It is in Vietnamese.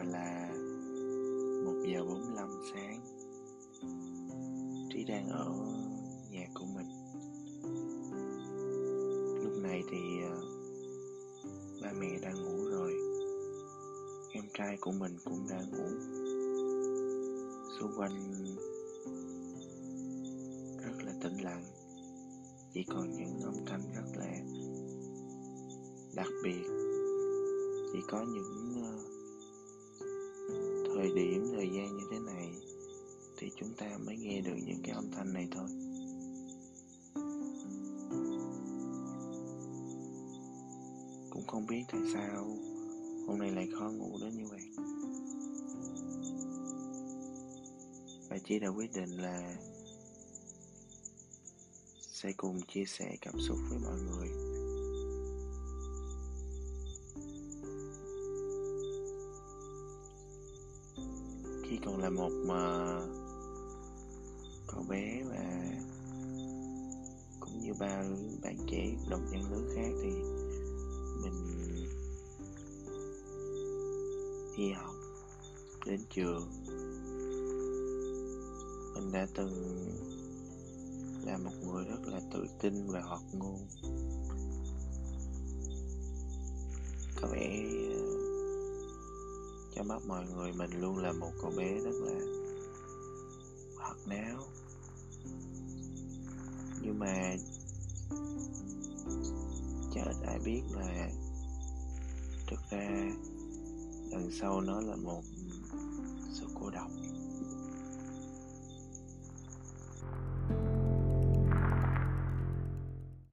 giờ là 1 giờ 45 sáng Trí đang ở nhà của mình. Lúc này thì ờ, ba mẹ đang ngủ rồi Em trai của mình cũng đã ngủ. Xung quanh rất là tĩnh lặng Chỉ còn những âm thanh rất là đặc biệt. Chỉ có những uh, thời điểm, thời gian như thế này thì chúng ta mới nghe được những cái âm thanh này thôi. Cũng không biết tại sao hôm nay lại khó ngủ đến như vậy. Và chị đã quyết định là sẽ cùng chia sẻ cảm xúc với mọi người. Khi còn là một mà cậu bé và cũng như bao bạn trẻ, đồng trang lứa khác thì mình đi học đến trường. Mình đã từng là một người rất là tự tin và hoạt ngôn. Có vẻ trong mắt mọi người, mình luôn là một cậu bé rất là hoạt náo. Nhưng mà chả ít ai biết là thực ra đằng sau nó là một sự cô